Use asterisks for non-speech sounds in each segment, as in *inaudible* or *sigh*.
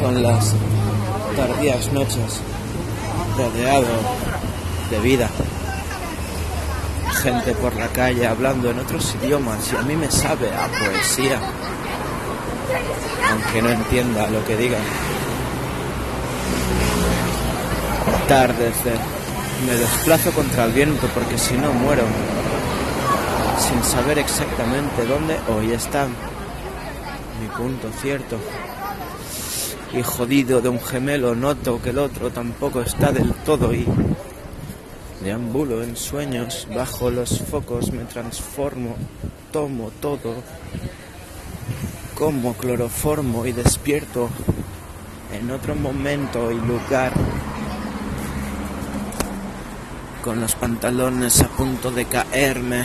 Son las tardías noches, rodeado de vida. Gente por la calle hablando en otros idiomas y a mí me sabe a poesía, aunque no entienda lo que digan. Tardes de... Me desplazo contra el viento porque si no muero, sin saber exactamente dónde hoy está mi punto cierto y jodido de un gemelo noto que el otro tampoco está del todo y deambulo en sueños, bajo los focos me transformo, tomo todo, como cloroformo y despierto en otro momento y lugar. Con los pantalones a punto de caerme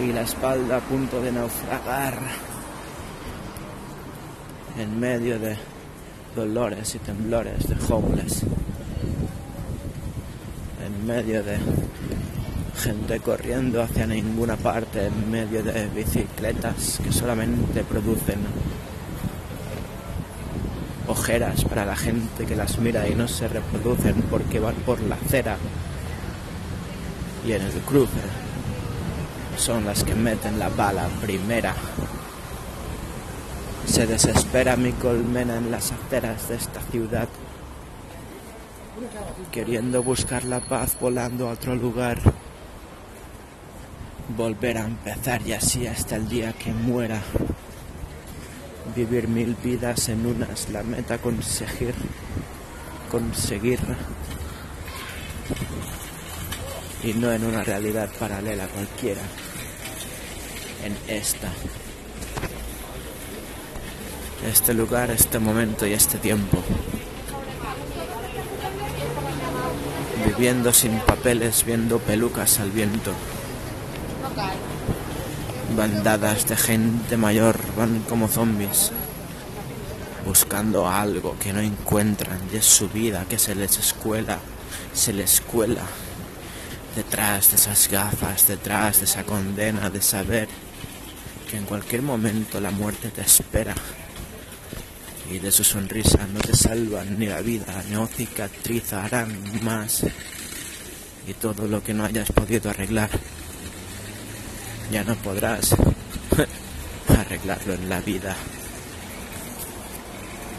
y la espalda a punto de naufragar en medio de dolores y temblores de homeless, en medio de gente corriendo hacia ninguna parte, en medio de bicicletas que solamente producen ojeras para la gente que las mira y no se reproducen porque van por la acera y en el cruce son las que meten la bala primera. Se desespera mi colmena en las aceras de esta ciudad, queriendo buscar la paz volando a otro lugar, volver a empezar y así hasta el día que muera. Vivir mil vidas en unas, la meta conseguir, conseguir. Y no en una realidad paralela cualquiera, en esta este lugar, este momento y este tiempo. Viviendo sin papeles, viendo pelucas al viento. Bandadas de gente mayor van como zombies, buscando algo que no encuentran y es su vida que se les escuela, se les cuela detrás de esas gafas, detrás de esa condena de saber que en cualquier momento la muerte te espera y de su sonrisa no te salvan ni la vida, no cicatrizarán más. Y todo lo que no hayas podido arreglar, ya no podrás *laughs* arreglarlo en la vida.